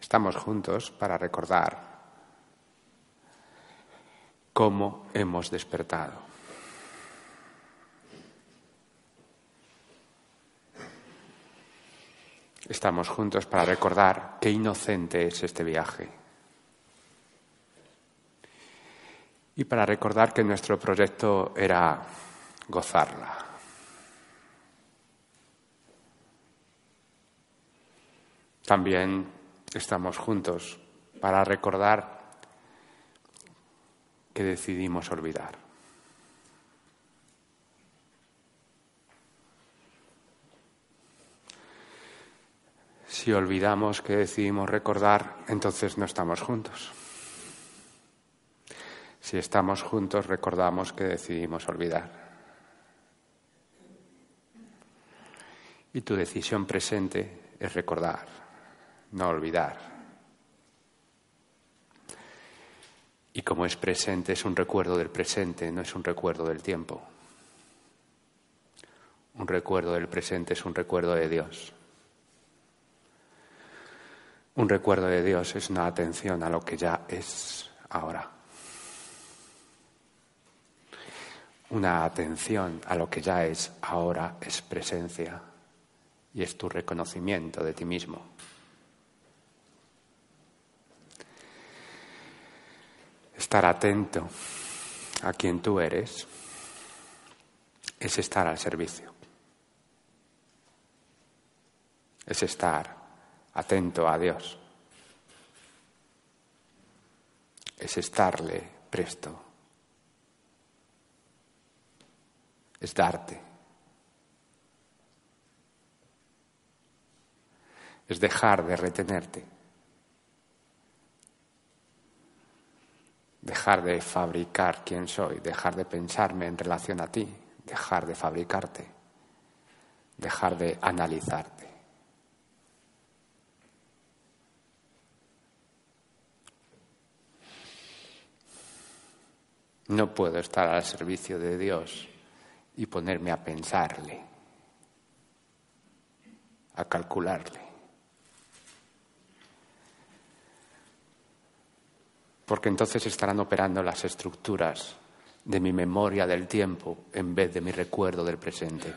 Estamos juntos para recordar cómo hemos despertado. Estamos juntos para recordar qué inocente es este viaje. Y para recordar que nuestro proyecto era gozarla. También estamos juntos para recordar que decidimos olvidar. Si olvidamos que decidimos recordar, entonces no estamos juntos. Si estamos juntos, recordamos que decidimos olvidar. Y tu decisión presente es recordar, no olvidar. Y como es presente, es un recuerdo del presente, no es un recuerdo del tiempo. Un recuerdo del presente es un recuerdo de Dios. Un recuerdo de Dios es una atención a lo que ya es ahora. Una atención a lo que ya es ahora es presencia y es tu reconocimiento de ti mismo. Estar atento a quien tú eres es estar al servicio. Es estar atento a Dios. Es estarle presto. Es darte. Es dejar de retenerte. Dejar de fabricar quién soy, dejar de pensarme en relación a ti, dejar de fabricarte, dejar de analizarte. No puedo estar al servicio de Dios y ponerme a pensarle, a calcularle. Porque entonces estarán operando las estructuras de mi memoria del tiempo en vez de mi recuerdo del presente.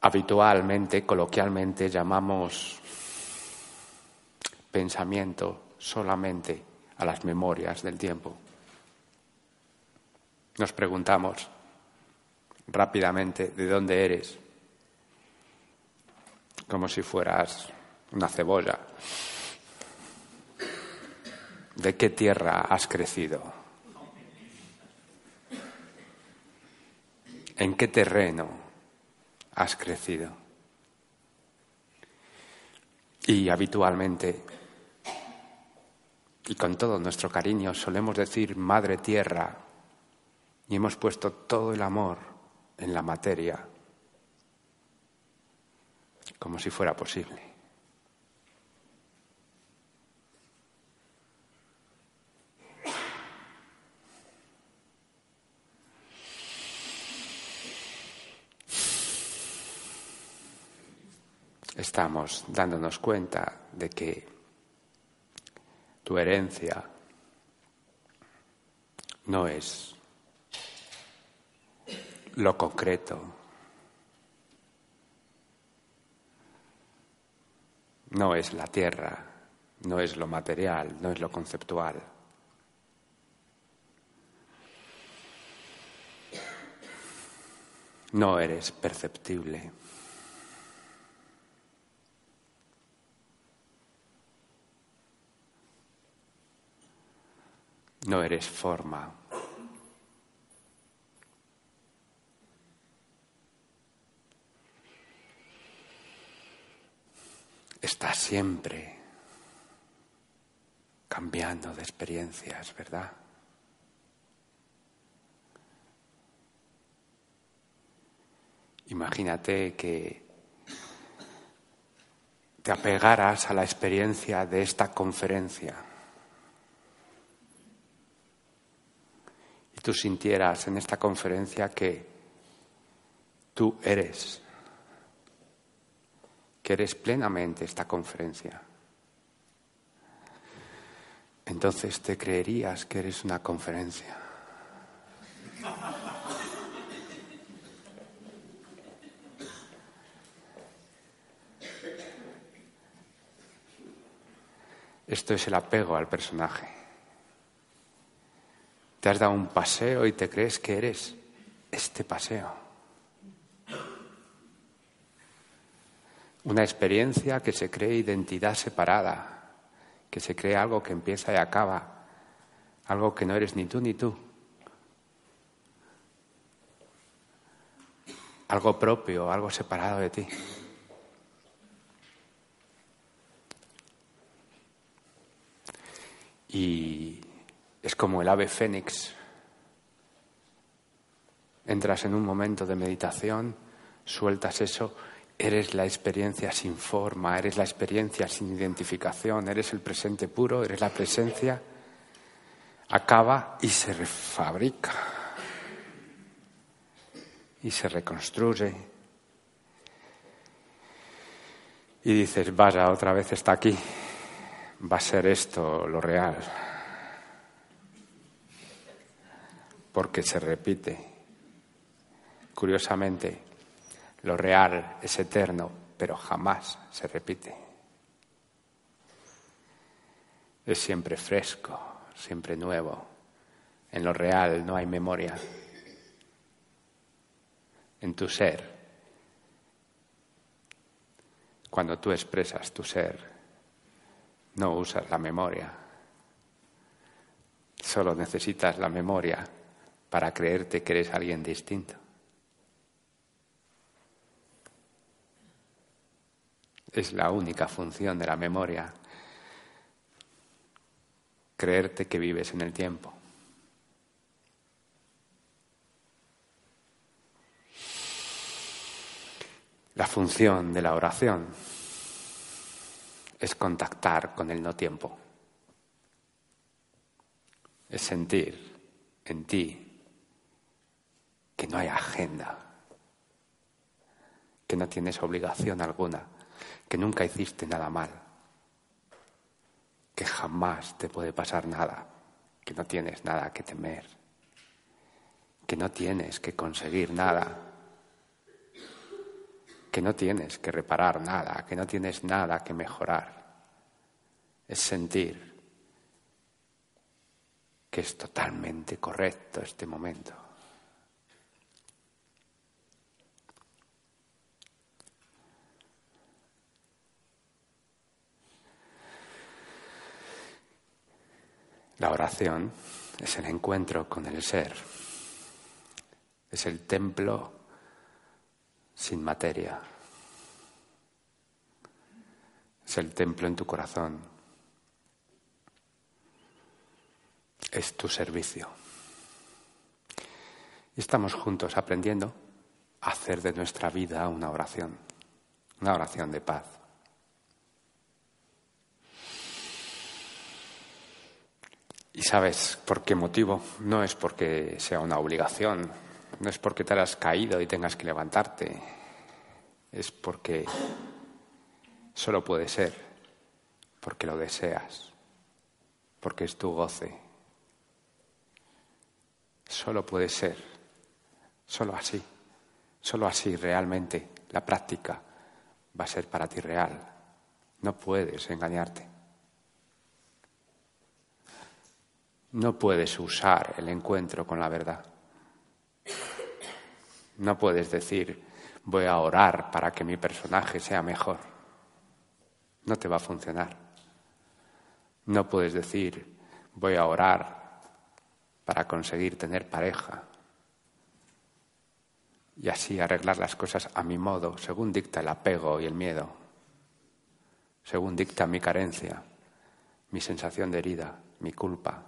Habitualmente, coloquialmente, llamamos pensamiento solamente a las memorias del tiempo. Nos preguntamos rápidamente de dónde eres, como si fueras una cebolla. ¿De qué tierra has crecido? ¿En qué terreno has crecido? Y habitualmente y con todo nuestro cariño solemos decir Madre Tierra y hemos puesto todo el amor en la materia, como si fuera posible. Estamos dándonos cuenta de que tu herencia no es lo concreto, no es la tierra, no es lo material, no es lo conceptual. No eres perceptible. No eres forma. Estás siempre cambiando de experiencias, ¿verdad? Imagínate que te apegaras a la experiencia de esta conferencia y tú sintieras en esta conferencia que tú eres, que eres plenamente esta conferencia. Entonces te creerías que eres una conferencia. Esto es el apego al personaje. Te has dado un paseo y te crees que eres este paseo. Una experiencia que se cree identidad separada, que se cree algo que empieza y acaba, algo que no eres ni tú ni tú. Algo propio, algo separado de ti. Y es como el ave fénix. Entras en un momento de meditación, sueltas eso, eres la experiencia sin forma, eres la experiencia sin identificación, eres el presente puro, eres la presencia, acaba y se refabrica y se reconstruye. Y dices, vaya, otra vez está aquí va a ser esto lo real. Porque se repite. Curiosamente, lo real es eterno, pero jamás se repite. Es siempre fresco, siempre nuevo. En lo real no hay memoria. En tu ser, cuando tú expresas tu ser, no usas la memoria. Solo necesitas la memoria para creerte que eres alguien distinto. Es la única función de la memoria, creerte que vives en el tiempo. La función de la oración es contactar con el no tiempo. Es sentir en ti que no hay agenda, que no tienes obligación alguna, que nunca hiciste nada mal, que jamás te puede pasar nada, que no tienes nada que temer, que no tienes que conseguir nada que no tienes que reparar nada, que no tienes nada que mejorar. Es sentir que es totalmente correcto este momento. La oración es el encuentro con el ser, es el templo sin materia. Es el templo en tu corazón. Es tu servicio. Y estamos juntos aprendiendo a hacer de nuestra vida una oración, una oración de paz. ¿Y sabes por qué motivo? No es porque sea una obligación, no es porque te hayas caído y tengas que levantarte, es porque solo puede ser, porque lo deseas, porque es tu goce. Solo puede ser, solo así, solo así realmente la práctica va a ser para ti real. No puedes engañarte. No puedes usar el encuentro con la verdad. No puedes decir, voy a orar para que mi personaje sea mejor. No te va a funcionar. No puedes decir, voy a orar para conseguir tener pareja y así arreglar las cosas a mi modo, según dicta el apego y el miedo, según dicta mi carencia, mi sensación de herida, mi culpa,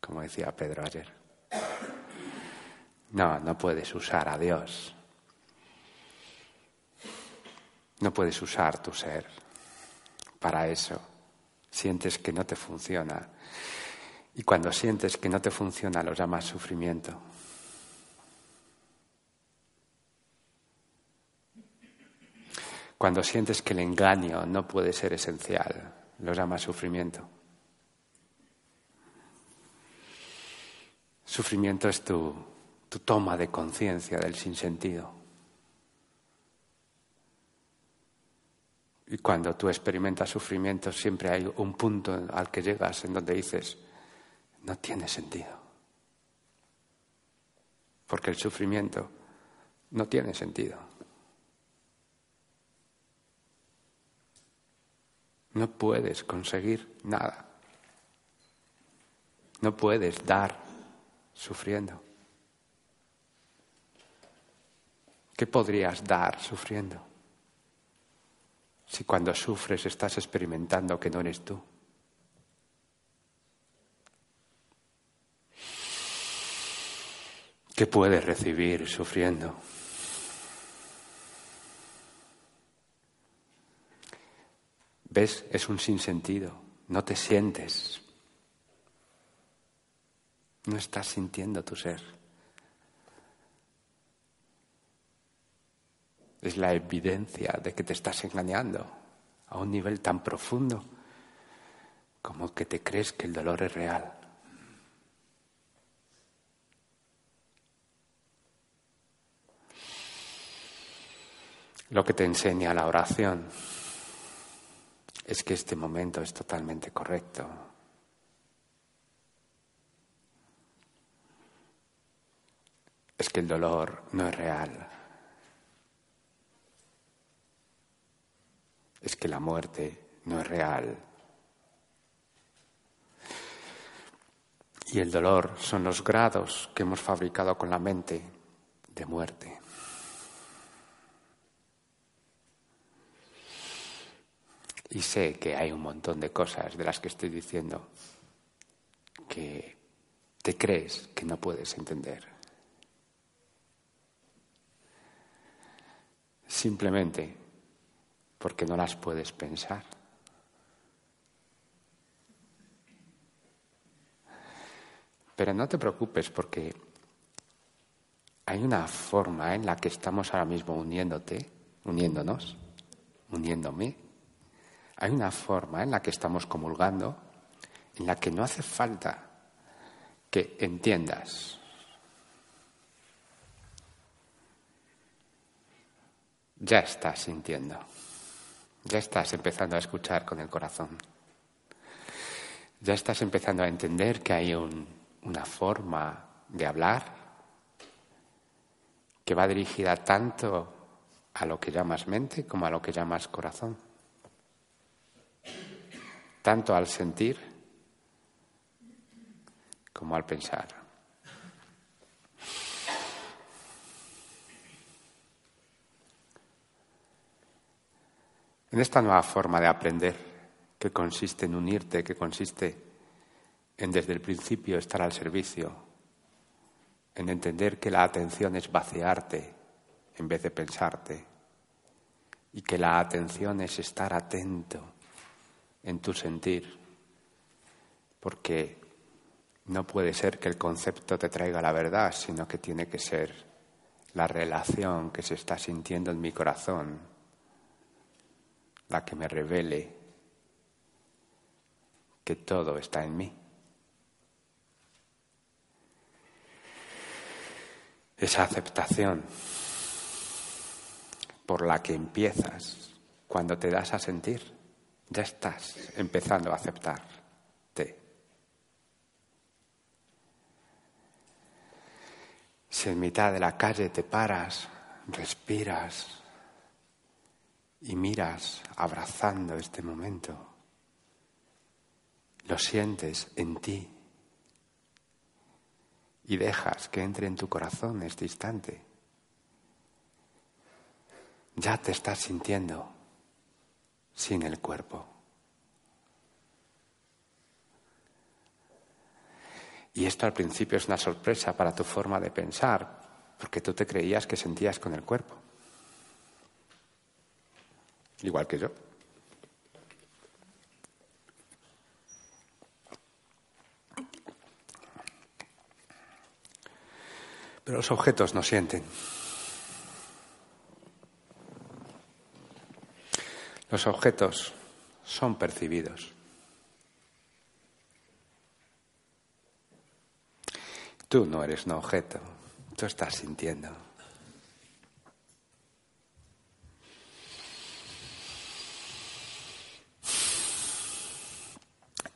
como decía Pedro ayer. No, no puedes usar a Dios. No puedes usar tu ser para eso. Sientes que no te funciona. Y cuando sientes que no te funciona lo llamas sufrimiento. Cuando sientes que el engaño no puede ser esencial, lo llamas sufrimiento. Sufrimiento es tu, tu toma de conciencia del sinsentido. Y cuando tú experimentas sufrimiento, siempre hay un punto al que llegas en donde dices, no tiene sentido. Porque el sufrimiento no tiene sentido. No puedes conseguir nada. No puedes dar sufriendo. ¿Qué podrías dar sufriendo? Si cuando sufres estás experimentando que no eres tú. ¿Qué puedes recibir sufriendo? ¿Ves? Es un sinsentido. No te sientes. No estás sintiendo tu ser. Es la evidencia de que te estás engañando a un nivel tan profundo como que te crees que el dolor es real. Lo que te enseña la oración es que este momento es totalmente correcto. Es que el dolor no es real. Es que la muerte no es real. Y el dolor son los grados que hemos fabricado con la mente de muerte. Y sé que hay un montón de cosas de las que estoy diciendo que te crees que no puedes entender. Simplemente porque no las puedes pensar. Pero no te preocupes porque hay una forma en la que estamos ahora mismo uniéndote, uniéndonos, uniéndome hay una forma en la que estamos comulgando en la que no hace falta que entiendas. Ya estás sintiendo, ya estás empezando a escuchar con el corazón, ya estás empezando a entender que hay una forma de hablar que va dirigida tanto a lo que llamas mente como a lo que llamas corazón. Tanto al sentir como al pensar. En esta nueva forma de aprender, que consiste en unirte, que consiste en desde el principio estar al servicio, en entender que la atención es vaciarte en vez de pensarte, y que la atención es estar atento en tu sentir, porque no puede ser que el concepto te traiga la verdad, sino que tiene que ser la relación que se está sintiendo en mi corazón la que me revele que todo está en mí. Esa aceptación por la que empiezas cuando te das a sentir ya estás empezando a aceptarte. Si en mitad de la calle te paras, respiras y miras abrazando este momento, lo sientes en ti y dejas que entre en tu corazón este instante, ya te estás sintiendo sin el cuerpo. Y esto al principio es una sorpresa para tu forma de pensar, porque tú te creías que sentías con el cuerpo. Igual que yo. Pero los objetos no sienten. Los objetos son percibidos. Tú no eres un objeto, tú estás sintiendo.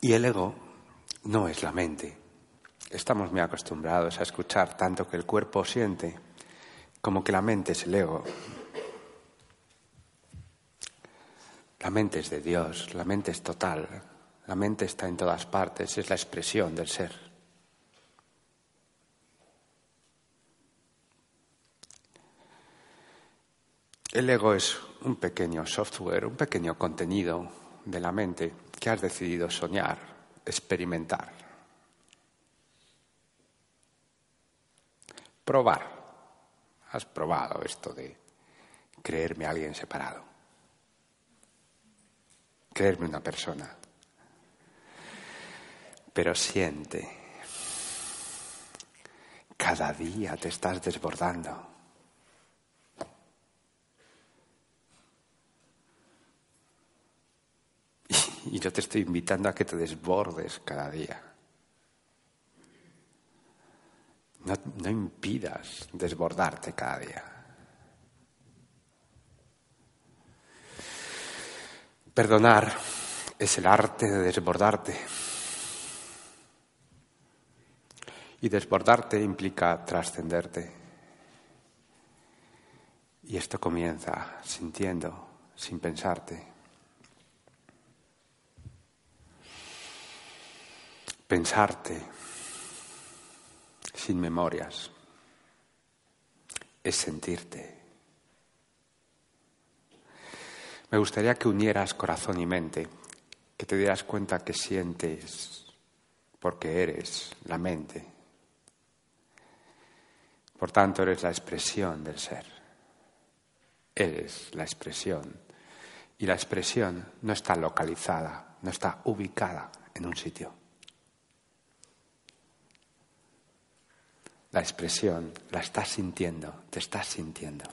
Y el ego no es la mente. Estamos muy acostumbrados a escuchar tanto que el cuerpo siente como que la mente es el ego. La mente es de Dios, la mente es total, la mente está en todas partes, es la expresión del ser. El ego es un pequeño software, un pequeño contenido de la mente que has decidido soñar, experimentar. Probar. Has probado esto de creerme a alguien separado. Creerme una persona. Pero siente. Cada día te estás desbordando. Y yo te estoy invitando a que te desbordes cada día. No, impidas desbordarte cada día. Perdonar es el arte de desbordarte. Y desbordarte implica trascenderte. Y esto comienza sintiendo, sin pensarte. Pensarte sin memorias, es sentirte. Me gustaría que unieras corazón y mente, que te dieras cuenta que sientes porque eres la mente. Por tanto, eres la expresión del ser. Eres la expresión. Y la expresión no está localizada, no está ubicada en un sitio. La expresión, la estás sintiendo, te estás sintiendo.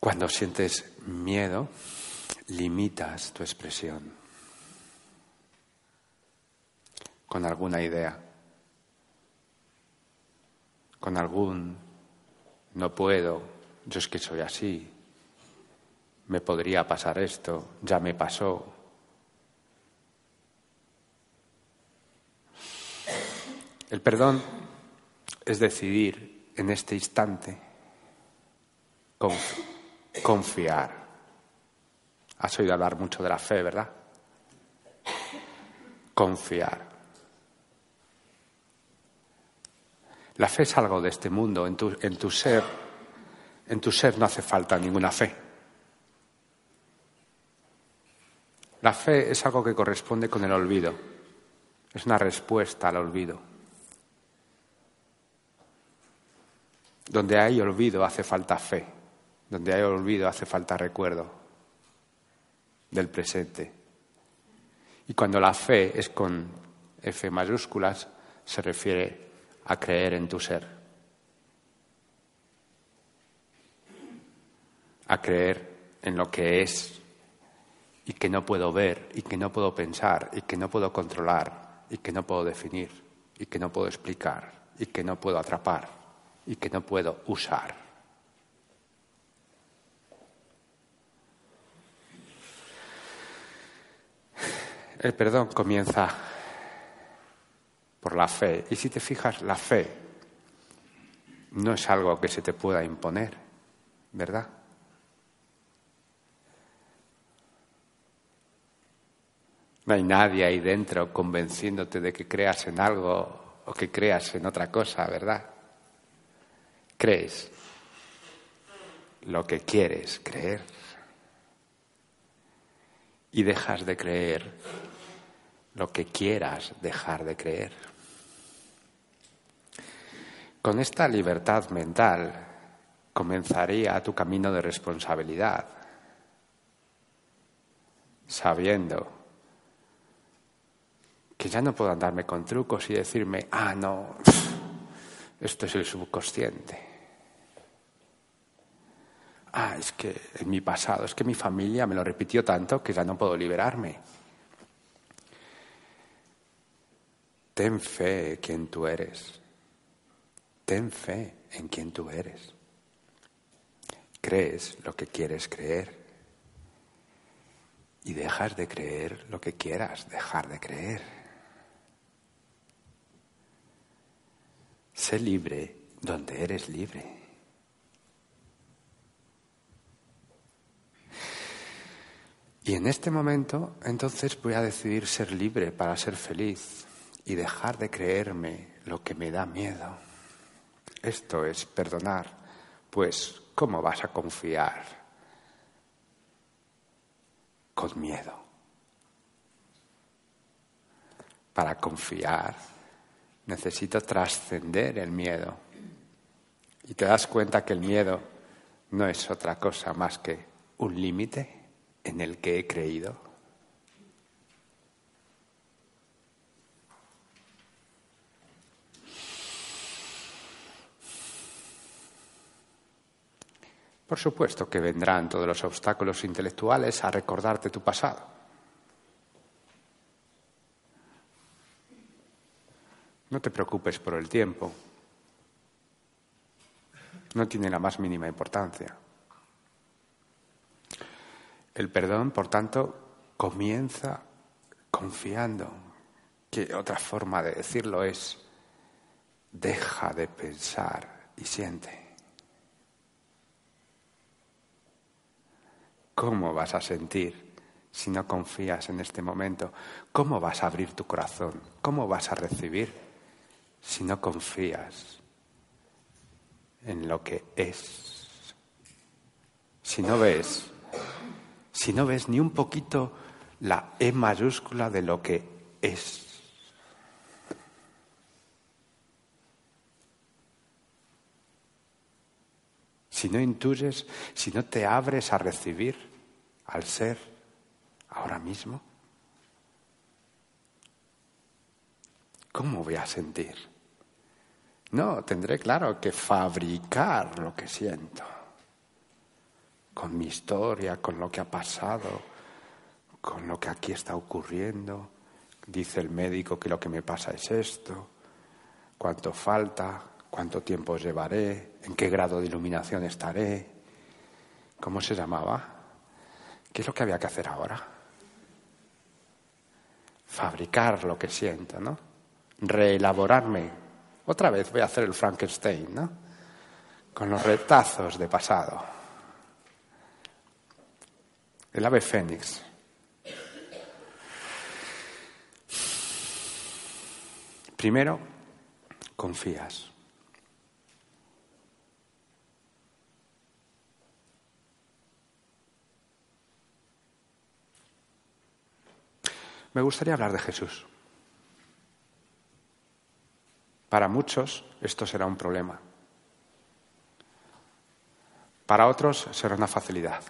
Cuando sientes miedo, limitas tu expresión con alguna idea, con algún no puedo, yo es que soy así, me podría pasar esto, ya me pasó. El perdón es decidir en este instante confiar. Has oído hablar mucho de la fe, ¿verdad? Confiar. La fe es algo de este mundo. En tu, ser, en tu ser no hace falta ninguna fe. La fe es algo que corresponde con el olvido, es una respuesta al olvido. Donde hay olvido hace falta fe, donde hay olvido hace falta recuerdo del presente. Y cuando la fe es con F mayúsculas, se refiere a creer en tu ser, a creer en lo que es y que no puedo ver y que no puedo pensar y que no puedo controlar y que no puedo definir y que no puedo explicar y que no puedo atrapar y que no puedo usar. El perdón comienza por la fe y si te fijas, la fe no es algo que se te pueda imponer, ¿verdad? No hay nadie ahí dentro convenciéndote de que creas en algo o que creas en otra cosa, ¿verdad? Crees lo que quieres creer y dejas de creer lo que quieras dejar de creer. Con esta libertad mental comenzaría tu camino de responsabilidad, sabiendo que ya no puedo andarme con trucos y decirme, ah, no, esto es el subconsciente. Ah, es que en mi pasado, es que mi familia me lo repitió tanto que ya no puedo liberarme. Ten fe en quien tú eres. Ten fe en quien tú eres. Crees lo que quieres creer y dejas de creer lo que quieras dejar de creer. Sé libre donde eres libre. Y en este momento, entonces voy a decidir ser libre para ser feliz y dejar de creerme lo que me da miedo. Esto es perdonar, pues ¿cómo vas a confiar con miedo? Para confiar necesito trascender el miedo. Y te das cuenta que el miedo no es otra cosa más que un límite en el que he creído. Por supuesto que vendrán todos los obstáculos intelectuales a recordarte tu pasado. No te preocupes por el tiempo. No tiene la más mínima importancia. El perdón, por tanto, comienza confiando, que otra forma de decirlo es, deja de pensar y siente. ¿Cómo vas a sentir si no confías en este momento? ¿Cómo vas a abrir tu corazón? ¿Cómo vas a recibir? Si no confías en lo que es, si no ves, si no ves ni un poquito la E mayúscula de lo que es. Si no intuyes, si no te abres a recibir al ser ahora mismo, ¿cómo voy a sentir? No, tendré claro que fabricar lo que siento, con mi historia, con lo que ha pasado, con lo que aquí está ocurriendo. Dice el médico que lo que me pasa es esto, cuánto falta, cuánto tiempo llevaré, en qué grado de iluminación estaré, ¿cómo se llamaba? ¿Qué es lo que había que hacer ahora? Fabricar lo que siento, ¿no? Reelaborarme. Otra vez voy a hacer el Frankenstein, ¿no? Con los retazos de pasado. El ave fénix. Primero, confías. Me gustaría hablar de Jesús. Para muchos esto será un problema. Para otros será una facilidad.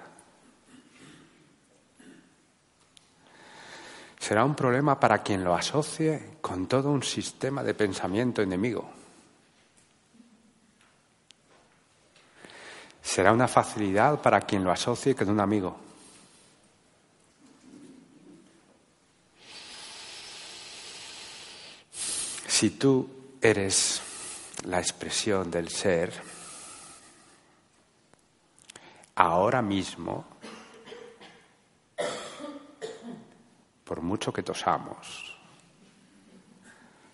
Será un problema para quien lo asocie con todo un sistema de pensamiento enemigo. Será una facilidad para quien lo asocie con un amigo. Si tú eres la expresión del ser, ahora mismo, por mucho que tosamos,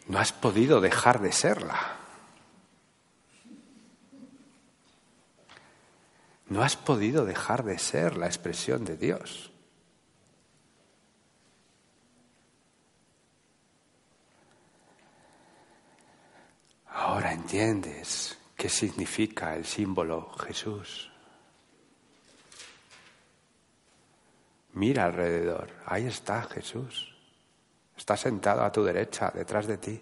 no has podido dejar de serla. No has podido dejar de ser la expresión de Dios. Entiendes qué significa el símbolo Jesús. Mira alrededor, ahí está Jesús. Está sentado a tu derecha, detrás de ti.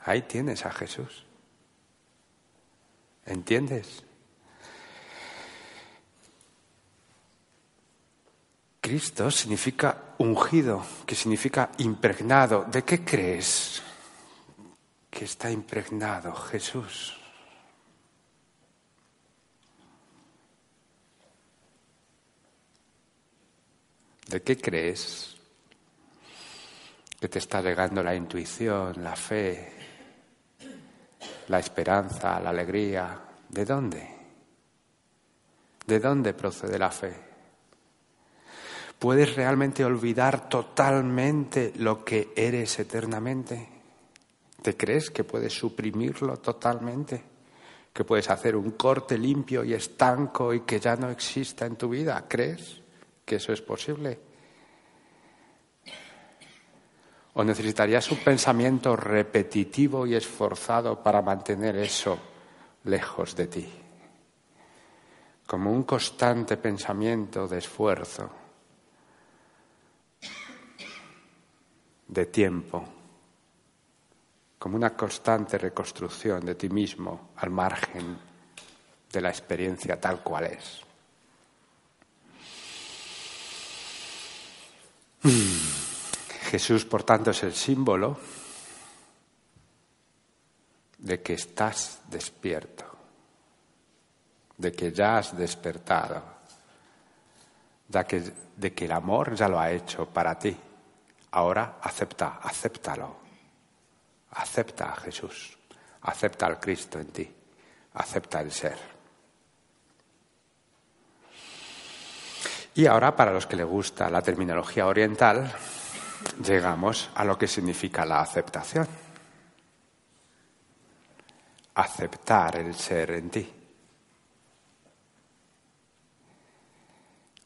Ahí tienes a Jesús. ¿Entiendes? Cristo significa ungido, que significa impregnado. ¿De qué crees que está impregnado Jesús? ¿De qué crees que te está llegando la intuición, la fe, la esperanza, la alegría? ¿De dónde? ¿De dónde procede la fe? ¿Puedes realmente olvidar totalmente lo que eres eternamente? ¿Te crees que puedes suprimirlo totalmente? ¿Que puedes hacer un corte limpio y estanco y que ya no exista en tu vida? ¿Crees que eso es posible? ¿O necesitarías un pensamiento repetitivo y esforzado para mantener eso lejos de ti? Como un constante pensamiento de esfuerzo de tiempo, como una constante reconstrucción de ti mismo al margen de la experiencia tal cual es. Jesús, por tanto, es el símbolo de que estás despierto, de que ya has despertado, de que, de que el amor ya lo ha hecho para ti Ahora acepta, acéptalo. Acepta a Jesús. Acepta al Cristo en ti. Acepta el ser. Y ahora, para los que le gusta la terminología oriental, llegamos a lo que significa la aceptación. Aceptar el ser en ti.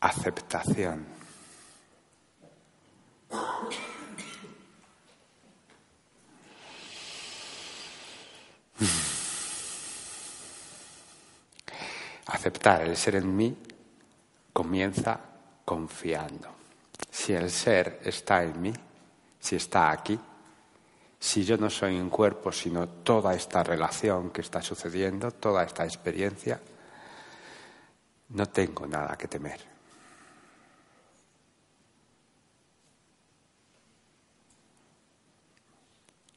Aceptación. Aceptar el ser en mí comienza confiando. Si el ser está en mí, si está aquí, si yo no soy un cuerpo, sino toda esta relación que está sucediendo, toda esta experiencia, no tengo nada que temer.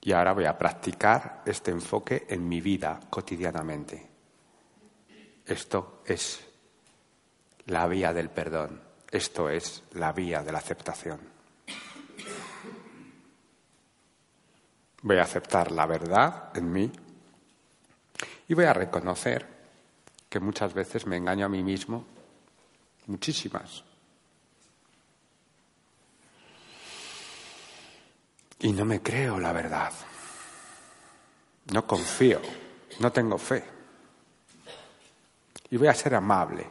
Y ahora voy a practicar este enfoque en mi vida cotidianamente. Esto es la vía del perdón. Esto es la vía de la aceptación. Voy a aceptar la verdad en mí y voy a reconocer que muchas veces me engaño a mí mismo, muchísimas. Y no me creo la verdad. No confío, no tengo fe. Y voy a ser amable.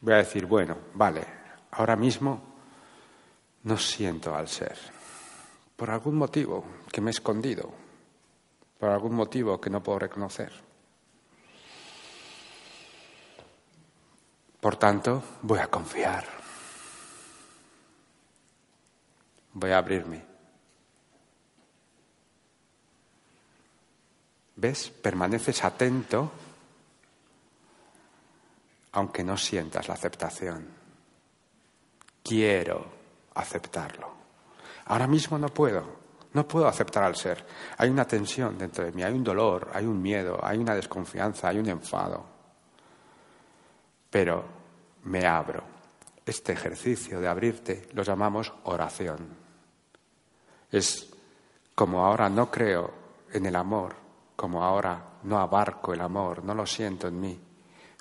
Voy a decir, bueno, vale, ahora mismo no siento al ser. Por algún motivo que me he escondido. Por algún motivo que no puedo reconocer. Por tanto, voy a confiar. Voy a abrirme. ¿Ves? Permaneces atento aunque no sientas la aceptación. Quiero aceptarlo. Ahora mismo no puedo. No puedo aceptar al ser. Hay una tensión dentro de mí, hay un dolor, hay un miedo, hay una desconfianza, hay un enfado. Pero me abro. Este ejercicio de abrirte lo llamamos oración. Es como ahora no creo en el amor, como ahora no abarco el amor, no lo siento en mí,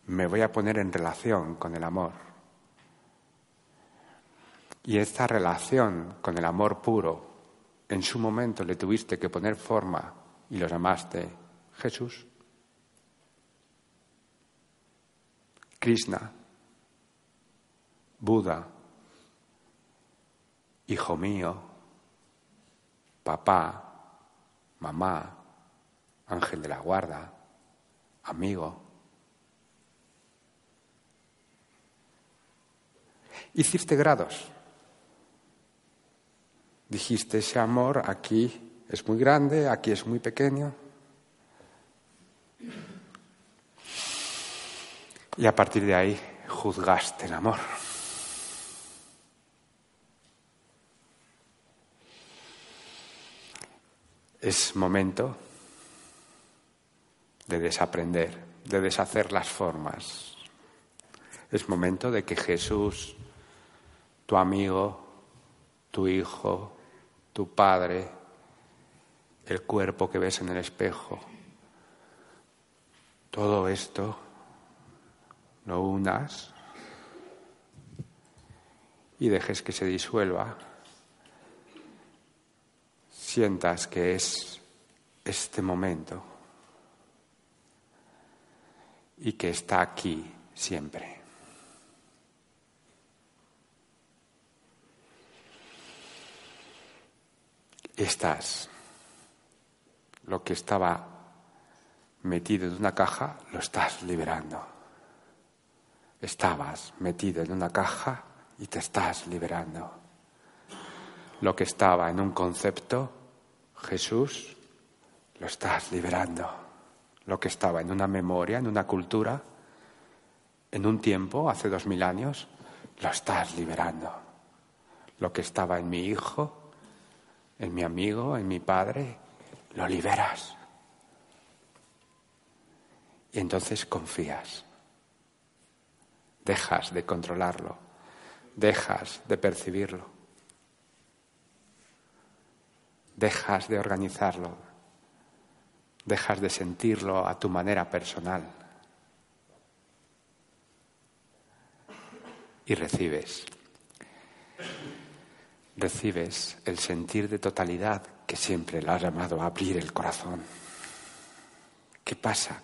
me voy a poner en relación con el amor. Y esta relación con el amor puro, en su momento le tuviste que poner forma y lo llamaste Jesús, Krishna, Buda, Hijo mío, papá, mamá, ángel de la guarda, amigo. Hiciste grados. Dijiste, ese amor aquí es muy grande, aquí es muy pequeño. Y a partir de ahí juzgaste el amor. Es momento de desaprender, de deshacer las formas. Es momento de que Jesús, tu amigo, tu hijo, tu padre, el cuerpo que ves en el espejo, todo esto lo unas y dejes que se disuelva sientas que es este momento y que está aquí siempre. Estás. Lo que estaba metido en una caja, lo estás liberando. Estabas metido en una caja y te estás liberando. Lo que estaba en un concepto, Jesús, lo estás liberando. Lo que estaba en una memoria, en una cultura, en un tiempo, hace dos mil años, lo estás liberando. Lo que estaba en mi hijo, en mi amigo, en mi padre, lo liberas. Y entonces confías. Dejas de controlarlo. Dejas de percibirlo dejas de organizarlo, dejas de sentirlo a tu manera personal y recibes. Recibes el sentir de totalidad que siempre lo has llamado a abrir el corazón. ¿Qué pasa?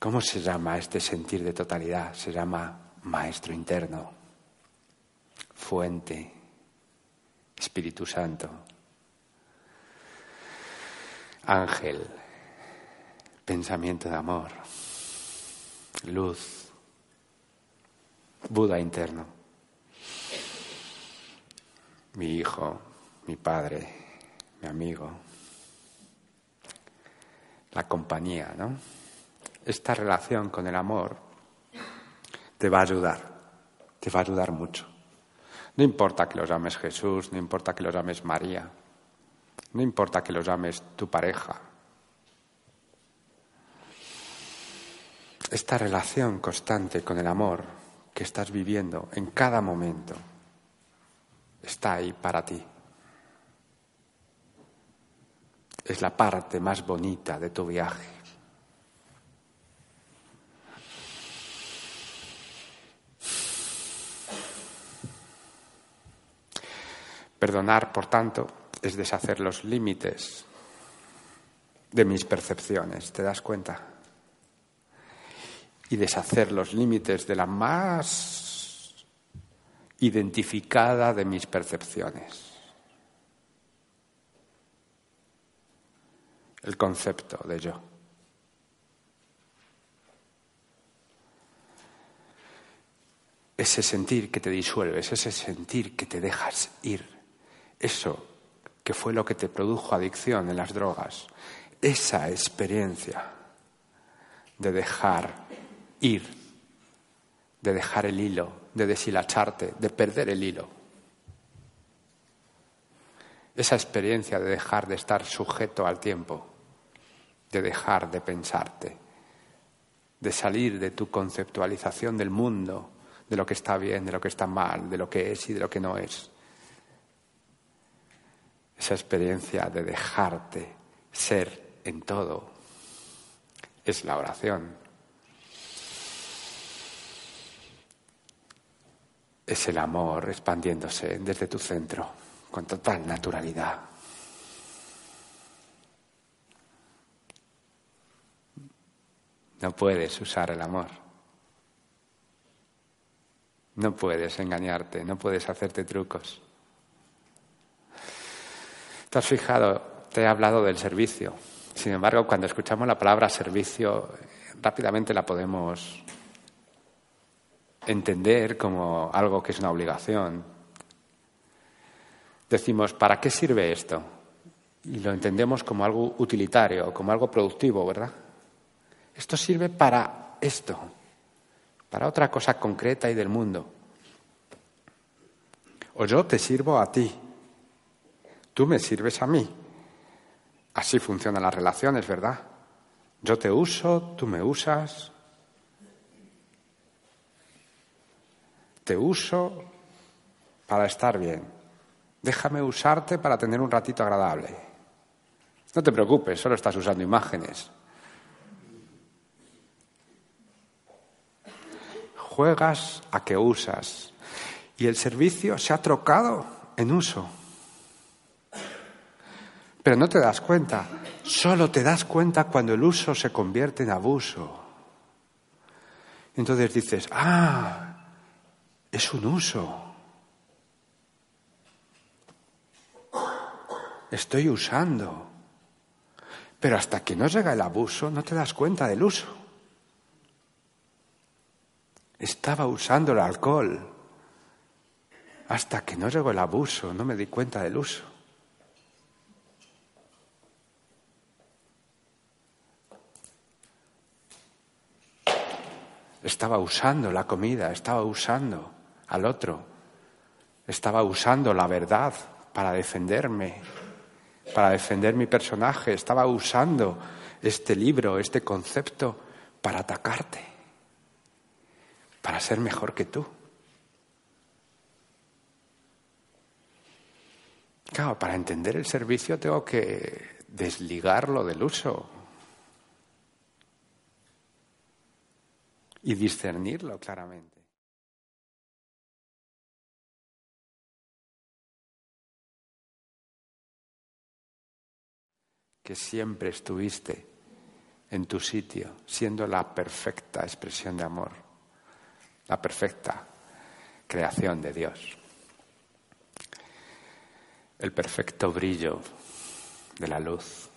¿Cómo se llama este sentir de totalidad? Se llama Maestro interno, Fuente, Espíritu Santo, ángel, pensamiento de amor, luz, Buda interno, mi hijo, mi padre, mi amigo, la compañía, ¿no? Esta relación con el amor te va a ayudar, te va a ayudar mucho. No importa que lo llames Jesús, no importa que lo llames María, no importa que lo llames tu pareja. Esta relación constante con el amor que estás viviendo en cada momento está ahí para ti. Es la parte más bonita de tu viaje. Perdonar, por tanto, es deshacer los límites de mis percepciones, ¿te das cuenta? Y deshacer los límites de la más identificada de mis percepciones. El concepto de yo. Ese sentir que te disuelves, ese sentir que te dejas ir, eso que fue lo que te produjo adicción en las drogas, esa experiencia de dejar ir, de dejar el hilo, de deshilacharte, de perder el hilo. Esa experiencia de dejar de estar sujeto al tiempo, de dejar de pensarte, de salir de tu conceptualización del mundo, de lo que está bien, de lo que está mal, de lo que es y de lo que no es esa experiencia de dejarte ser en todo, es la oración. Es el amor expandiéndose desde tu centro con total naturalidad. No puedes usar el amor. No puedes engañarte, no puedes hacerte trucos. ¿Te has fijado? Te he hablado del servicio. Sin embargo, cuando escuchamos la palabra servicio, rápidamente la podemos entender como algo que es una obligación. Decimos, ¿para qué sirve esto? Y lo entendemos como algo utilitario, como algo productivo, ¿verdad? Esto sirve para esto, para otra cosa concreta y del mundo. O yo te sirvo a ti, tú me sirves a mí. Así funcionan las relaciones, ¿verdad? Yo te uso, tú me usas. Te uso para estar bien. Déjame usarte para tener un ratito agradable. No te preocupes, solo estás usando imágenes. Juegas a que usas y el servicio se ha trocado en uso. Pero no te das cuenta, solo te das cuenta cuando el uso se convierte en abuso. Entonces dices, ah, es un uso. Estoy usando. Pero hasta que no llega el abuso, no te das cuenta del uso. Estaba usando el alcohol. Hasta que no llegó el abuso, no me di cuenta del uso. Estaba usando la comida, estaba usando al otro, estaba usando la verdad para defenderme, para defender mi personaje, estaba usando este libro, este concepto para atacarte, para ser mejor que tú. Claro, para entender el servicio tengo que desligarlo del uso y discernirlo claramente. Que siempre estuviste en tu sitio, siendo la perfecta expresión de amor, la perfecta creación de Dios el perfecto brillo de la luz.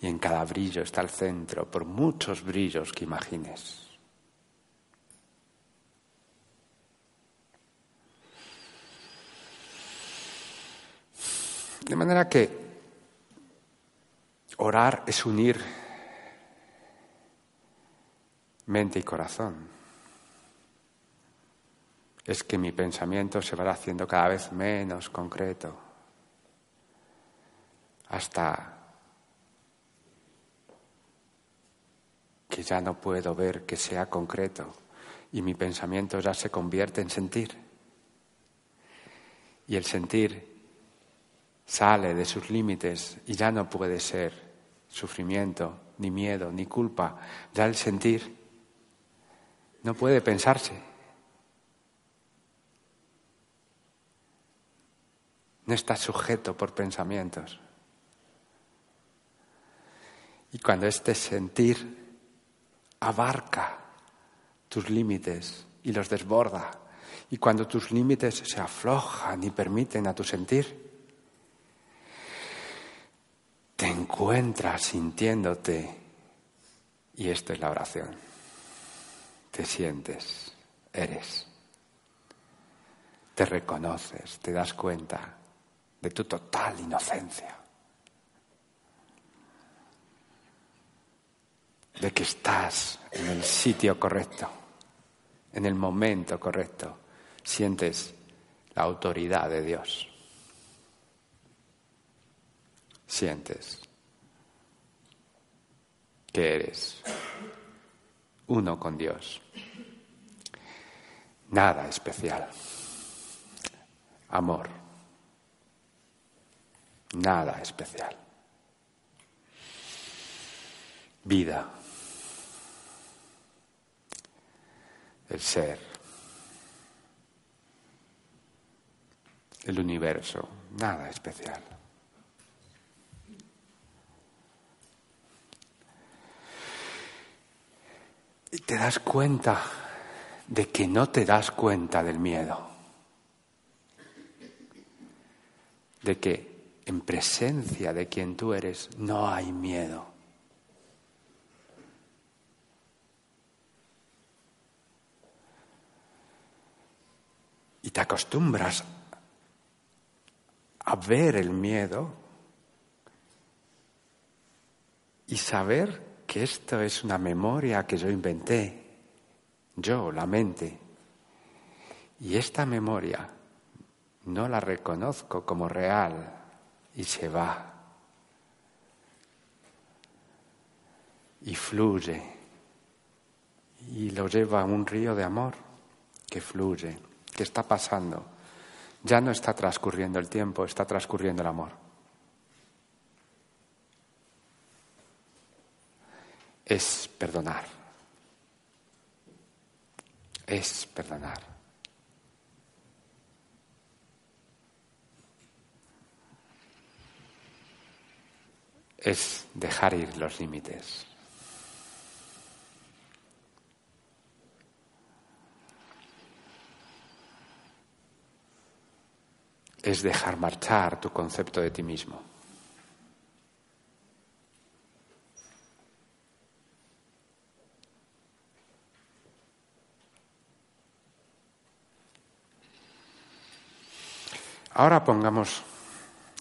Y en cada brillo está el centro, por muchos brillos que imagines. De manera que orar es unir mente y corazón es que mi pensamiento se va haciendo cada vez menos concreto hasta que ya no puedo ver que sea concreto y mi pensamiento ya se convierte en sentir. Y el sentir sale de sus límites y ya no puede ser sufrimiento, ni miedo, ni culpa. Ya el sentir no puede pensarse. no estás sujeto por pensamientos. Y cuando este sentir abarca tus límites y los desborda, y cuando tus límites se aflojan y permiten a tu sentir, te encuentras sintiéndote, y esto es la oración, te sientes, eres, te reconoces, te das cuenta de tu total inocencia, de que estás en el sitio correcto, en el momento correcto, sientes la autoridad de Dios, sientes que eres uno con Dios. Nada especial. Amor Nada especial. Vida. El ser. El universo. Nada especial. Y te das cuenta de que no te das cuenta del miedo. de que en presencia de quien tú eres no hay miedo. Y te acostumbras a ver el miedo y saber que esto es una memoria que yo inventé, yo, la mente. Y esta memoria no la reconozco como real y se va. Y fluye. Y lo lleva a un río de amor que fluye, que está pasando. Ya no está transcurriendo el tiempo, está transcurriendo el amor. Es perdonar. Es perdonar. es dejar ir los límites. Es dejar marchar tu concepto de ti mismo. Ahora pongamos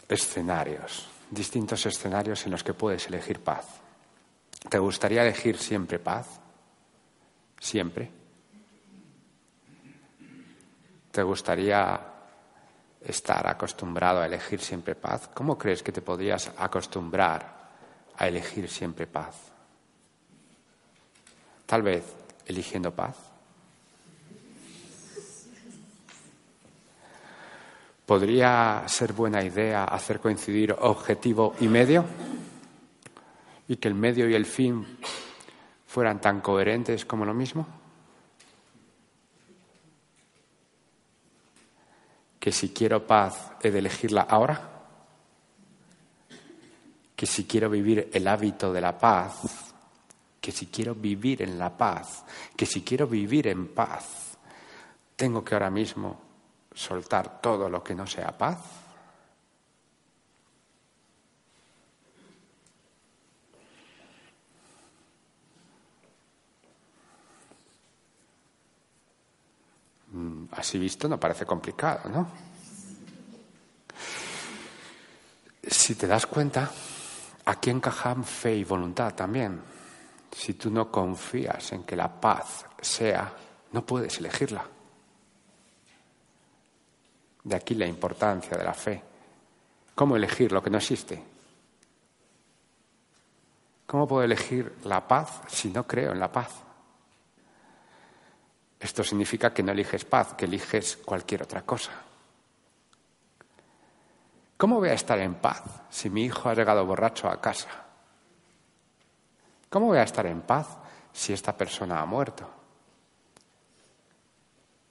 escenarios distintos escenarios en los que puedes elegir paz. ¿Te gustaría elegir siempre paz? ¿Siempre? ¿Te gustaría estar acostumbrado a elegir siempre paz? ¿Cómo crees que te podrías acostumbrar a elegir siempre paz? Tal vez eligiendo paz. ¿Podría ser buena idea hacer coincidir objetivo y medio? ¿Y que el medio y el fin fueran tan coherentes como lo mismo? ¿Que si quiero paz he de elegirla ahora? ¿Que si quiero vivir el hábito de la paz? ¿Que si quiero vivir en la paz? ¿Que si quiero vivir en paz? Tengo que ahora mismo soltar todo lo que no sea paz? Mm, así visto no parece complicado, ¿no? Si te das cuenta, aquí encajan fe y voluntad también. Si tú no confías en que la paz sea, no puedes elegirla. De aquí la importancia de la fe. ¿Cómo elegir lo que no existe? ¿Cómo puedo elegir la paz si no creo en la paz? Esto significa que no eliges paz, que eliges cualquier otra cosa. ¿Cómo voy a estar en paz si mi hijo ha llegado borracho a casa? ¿Cómo voy a estar en paz si esta persona ha muerto?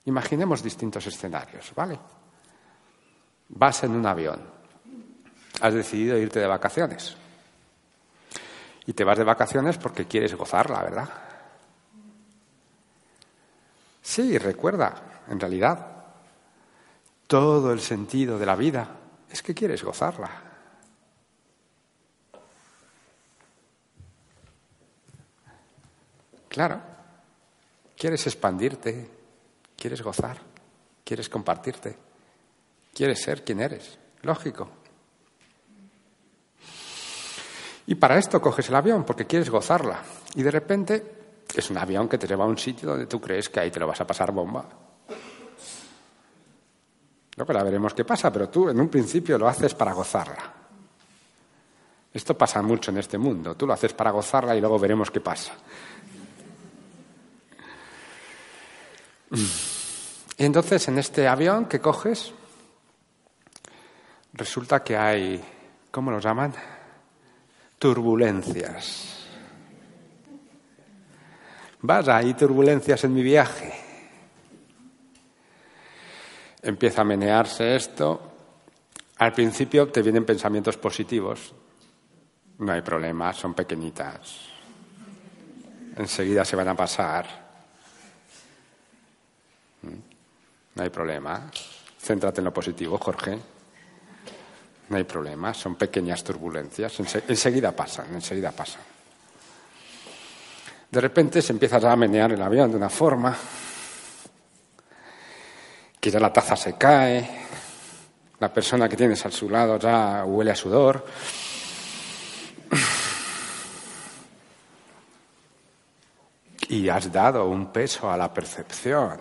Imaginemos distintos escenarios, ¿vale? Vas en un avión. Has decidido irte de vacaciones. Y te vas de vacaciones porque quieres gozarla, ¿verdad? Sí, recuerda, en realidad, todo el sentido de la vida es que quieres gozarla. Claro, quieres expandirte, quieres gozar, quieres compartirte. Quieres ser quien eres. Lógico. Y para esto coges el avión, porque quieres gozarla. Y de repente es un avión que te lleva a un sitio donde tú crees que ahí te lo vas a pasar bomba. Luego ya veremos qué pasa, pero tú en un principio lo haces para gozarla. Esto pasa mucho en este mundo. Tú lo haces para gozarla y luego veremos qué pasa. Y entonces en este avión que coges, resulta que hay, ¿cómo los llaman? Turbulencias. Vaya, hay turbulencias en mi viaje. Empieza a menearse esto. Al principio te vienen pensamientos positivos. No hay problema, son pequeñitas. Enseguida se van a pasar. No hay problema. Céntrate en lo positivo, Jorge. no hay problema, son pequeñas turbulencias, enseguida pasan, enseguida pasan. De repente se empieza a menear el avión de una forma que ya la taza se cae, la persona que tienes a su lado ya huele a sudor. Y has dado un peso a la percepción.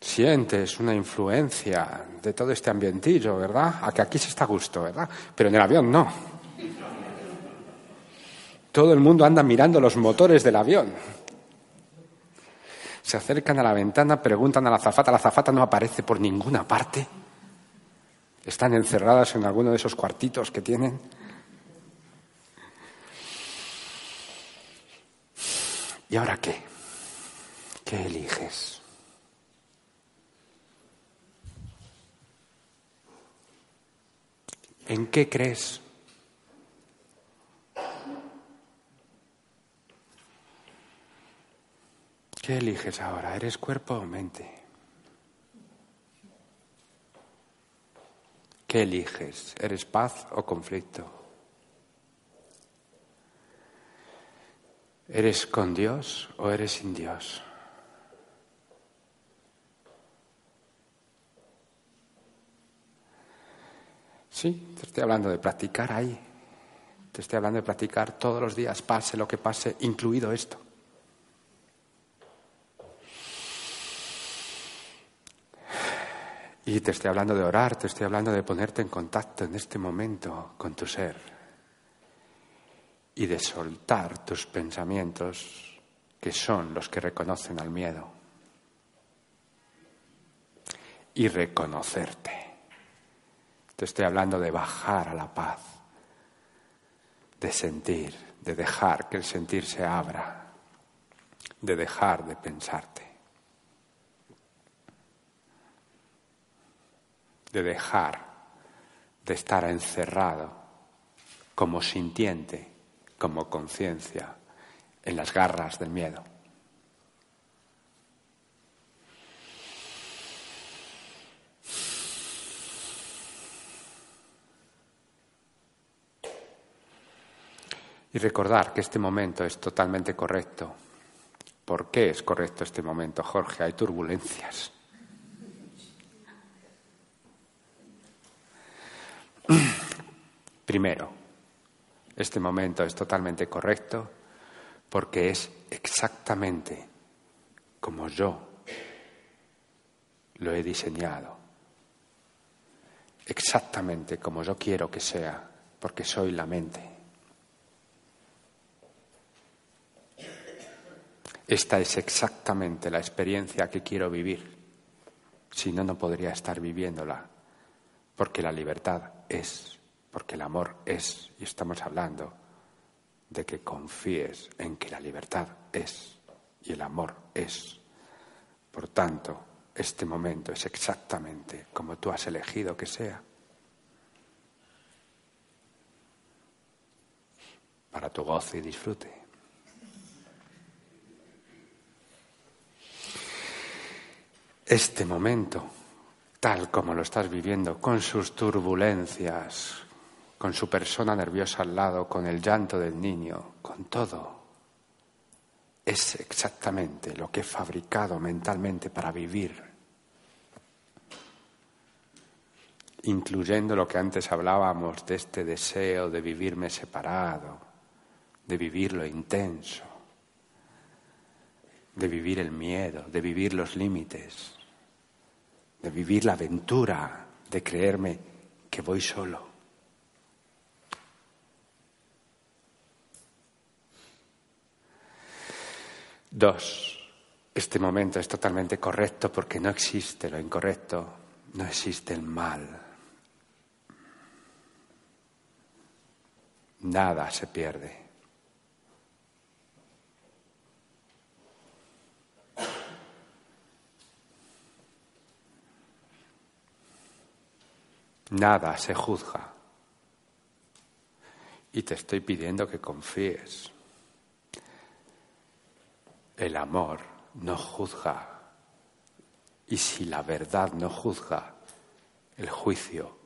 Sientes una influencia de todo este ambientillo, ¿verdad? A que aquí se está a gusto, ¿verdad? Pero en el avión no. Todo el mundo anda mirando los motores del avión. Se acercan a la ventana, preguntan a la zafata. La zafata no aparece por ninguna parte. Están encerradas en alguno de esos cuartitos que tienen. ¿Y ahora qué? ¿Qué eliges? ¿En qué crees? ¿Qué eliges ahora? ¿Eres cuerpo o mente? ¿Qué eliges? ¿Eres paz o conflicto? ¿Eres con Dios o eres sin Dios? Sí, te estoy hablando de practicar ahí. Te estoy hablando de practicar todos los días, pase lo que pase, incluido esto. Y te estoy hablando de orar, te estoy hablando de ponerte en contacto en este momento con tu ser y de soltar tus pensamientos que son los que reconocen al miedo y reconocerte. Te estoy hablando de bajar a la paz, de sentir, de dejar que el sentir se abra, de dejar de pensarte. De dejar de estar encerrado como sintiente, como conciencia, en las garras del miedo. Y recordar que este momento es totalmente correcto. ¿Por qué es correcto este momento, Jorge? Hay turbulencias. Primero, este momento es totalmente correcto porque es exactamente como yo lo he diseñado, exactamente como yo quiero que sea, porque soy la mente. Esta es exactamente la experiencia que quiero vivir, si no, no podría estar viviéndola, porque la libertad es, porque el amor es, y estamos hablando de que confíes en que la libertad es y el amor es. Por tanto, este momento es exactamente como tú has elegido que sea. Para tu gozo y disfrute. Este momento tal como lo estás viviendo, con sus turbulencias, con su persona nerviosa al lado, con el llanto del niño, con todo. Es exactamente lo que he fabricado mentalmente para vivir, incluyendo lo que antes hablábamos de este deseo de vivirme separado, de vivir lo intenso, de vivir el miedo, de vivir los límites de vivir la aventura, de creerme que voy solo. Dos, este momento es totalmente correcto porque no existe lo incorrecto, no existe el mal. Nada se pierde. Nada se juzga. Y te estoy pidiendo que confíes. El amor no juzga. Y si la verdad no juzga, El juicio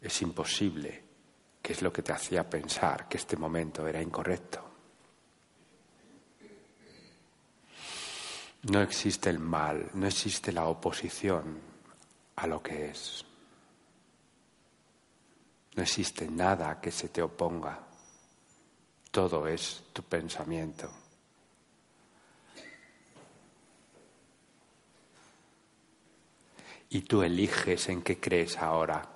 es imposible, que es lo que te hacía pensar que este momento era incorrecto. No existe el mal, no existe la oposición a lo que es. No existe nada que se te oponga. Todo es tu pensamiento. Y tú eliges en qué crees ahora.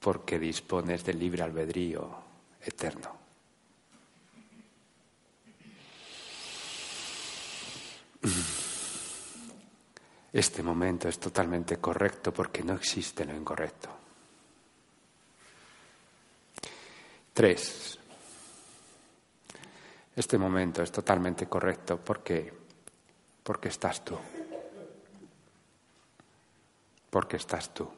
Porque dispones del libre albedrío eterno. Este momento es totalmente correcto porque no existe lo incorrecto. Tres. Este momento es totalmente correcto porque, porque estás tú. Porque estás tú.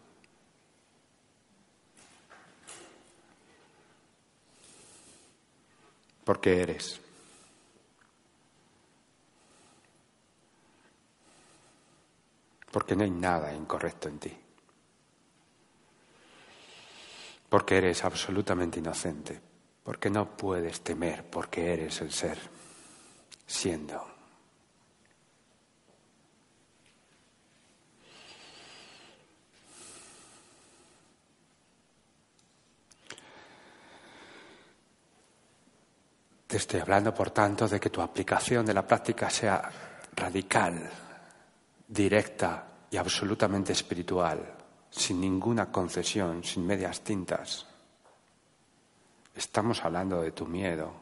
Porque eres. Porque no hay nada incorrecto en ti. Porque eres absolutamente inocente, porque no puedes temer, porque eres el ser, siendo. Te estoy hablando, por tanto, de que tu aplicación de la práctica sea radical, directa y absolutamente espiritual, sin ninguna concesión, sin medias tintas. Estamos hablando de tu miedo,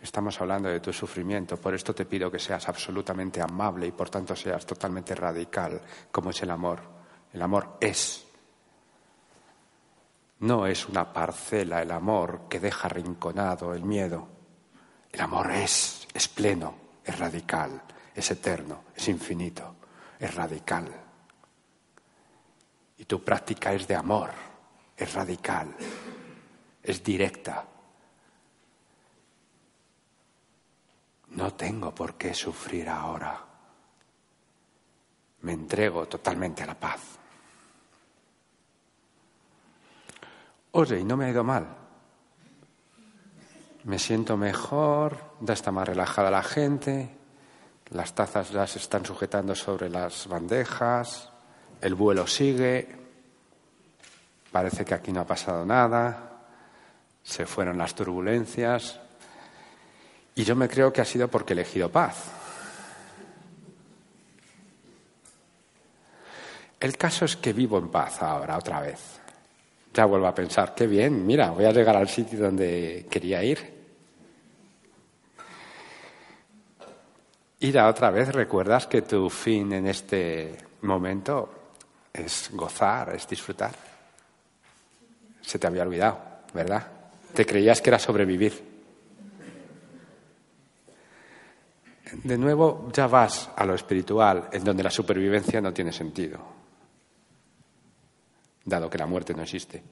estamos hablando de tu sufrimiento, por esto te pido que seas absolutamente amable y por tanto seas totalmente radical, como es el amor. El amor es. No es una parcela el amor que deja rinconado el miedo. El amor es, es pleno, es radical, es eterno, es infinito es radical. Y tu práctica es de amor, es radical, es directa. No tengo por qué sufrir ahora. Me entrego totalmente a la paz. Oye, y no me ha ido mal. Me siento mejor, ya está más relajada la gente, las tazas ya se están sujetando sobre las bandejas, el vuelo sigue, parece que aquí no ha pasado nada, se fueron las turbulencias y yo me creo que ha sido porque he elegido paz. El caso es que vivo en paz ahora, otra vez. Ya vuelvo a pensar, qué bien, mira, voy a llegar al sitio donde quería ir. Ira, otra vez, ¿recuerdas que tu fin en este momento es gozar, es disfrutar? Se te había olvidado, ¿verdad? Te creías que era sobrevivir. De nuevo, ya vas a lo espiritual, en donde la supervivencia no tiene sentido, dado que la muerte no existe.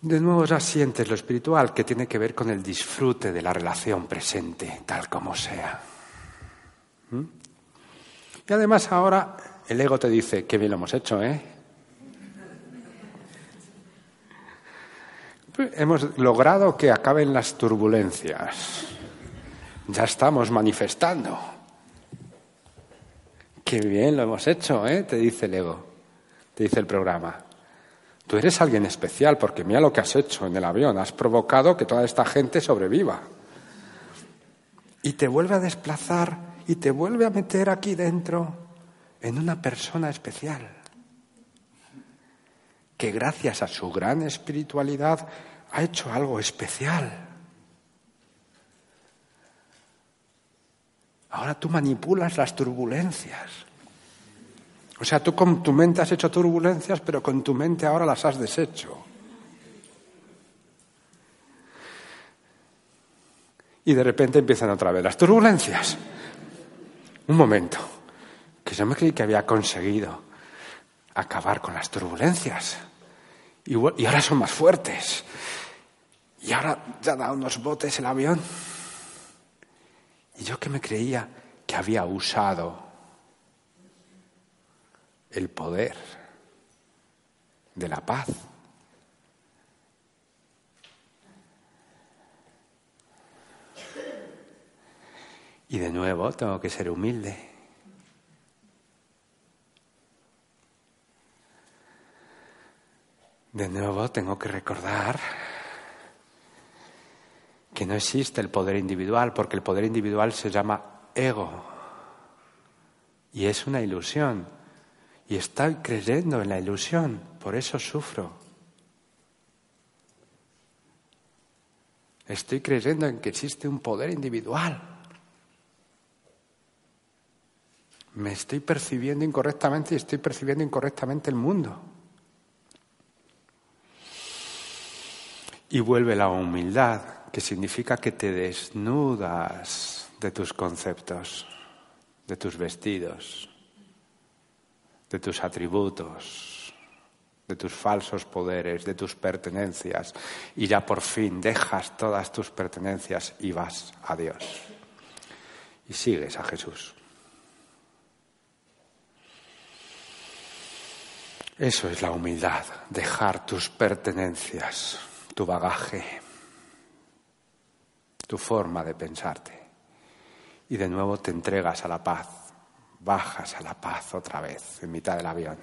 De nuevo ya sientes lo espiritual que tiene que ver con el disfrute de la relación presente, tal como sea. ¿Mm? Y además ahora el ego te dice, qué bien lo hemos hecho, ¿eh? Hemos logrado que acaben las turbulencias. Ya estamos manifestando. Qué bien lo hemos hecho, ¿eh? Te dice el ego, te dice el programa. Tú eres alguien especial porque mira lo que has hecho en el avión. Has provocado que toda esta gente sobreviva. Y te vuelve a desplazar y te vuelve a meter aquí dentro en una persona especial. Que gracias a su gran espiritualidad ha hecho algo especial. Ahora tú manipulas las turbulencias. O sea, tú con tu mente has hecho turbulencias, pero con tu mente ahora las has deshecho. Y de repente empiezan otra vez las turbulencias. Un momento, que yo me creí que había conseguido acabar con las turbulencias. Y, ahora son más fuertes. Y ahora ya da unos botes el avión. Y yo que me creía que había usado el poder de la paz. Y de nuevo tengo que ser humilde. De nuevo tengo que recordar que no existe el poder individual, porque el poder individual se llama ego. Y es una ilusión. Y estoy creyendo en la ilusión, por eso sufro. Estoy creyendo en que existe un poder individual. Me estoy percibiendo incorrectamente y estoy percibiendo incorrectamente el mundo. Y vuelve la humildad, que significa que te desnudas de tus conceptos, de tus vestidos, de tus atributos, de tus falsos poderes, de tus pertenencias, y ya por fin dejas todas tus pertenencias y vas a Dios. Y sigues a Jesús. Eso es la humildad, dejar tus pertenencias, tu bagaje, tu forma de pensarte. Y de nuevo te entregas a la paz, bajas a la paz otra vez en mitad del avión.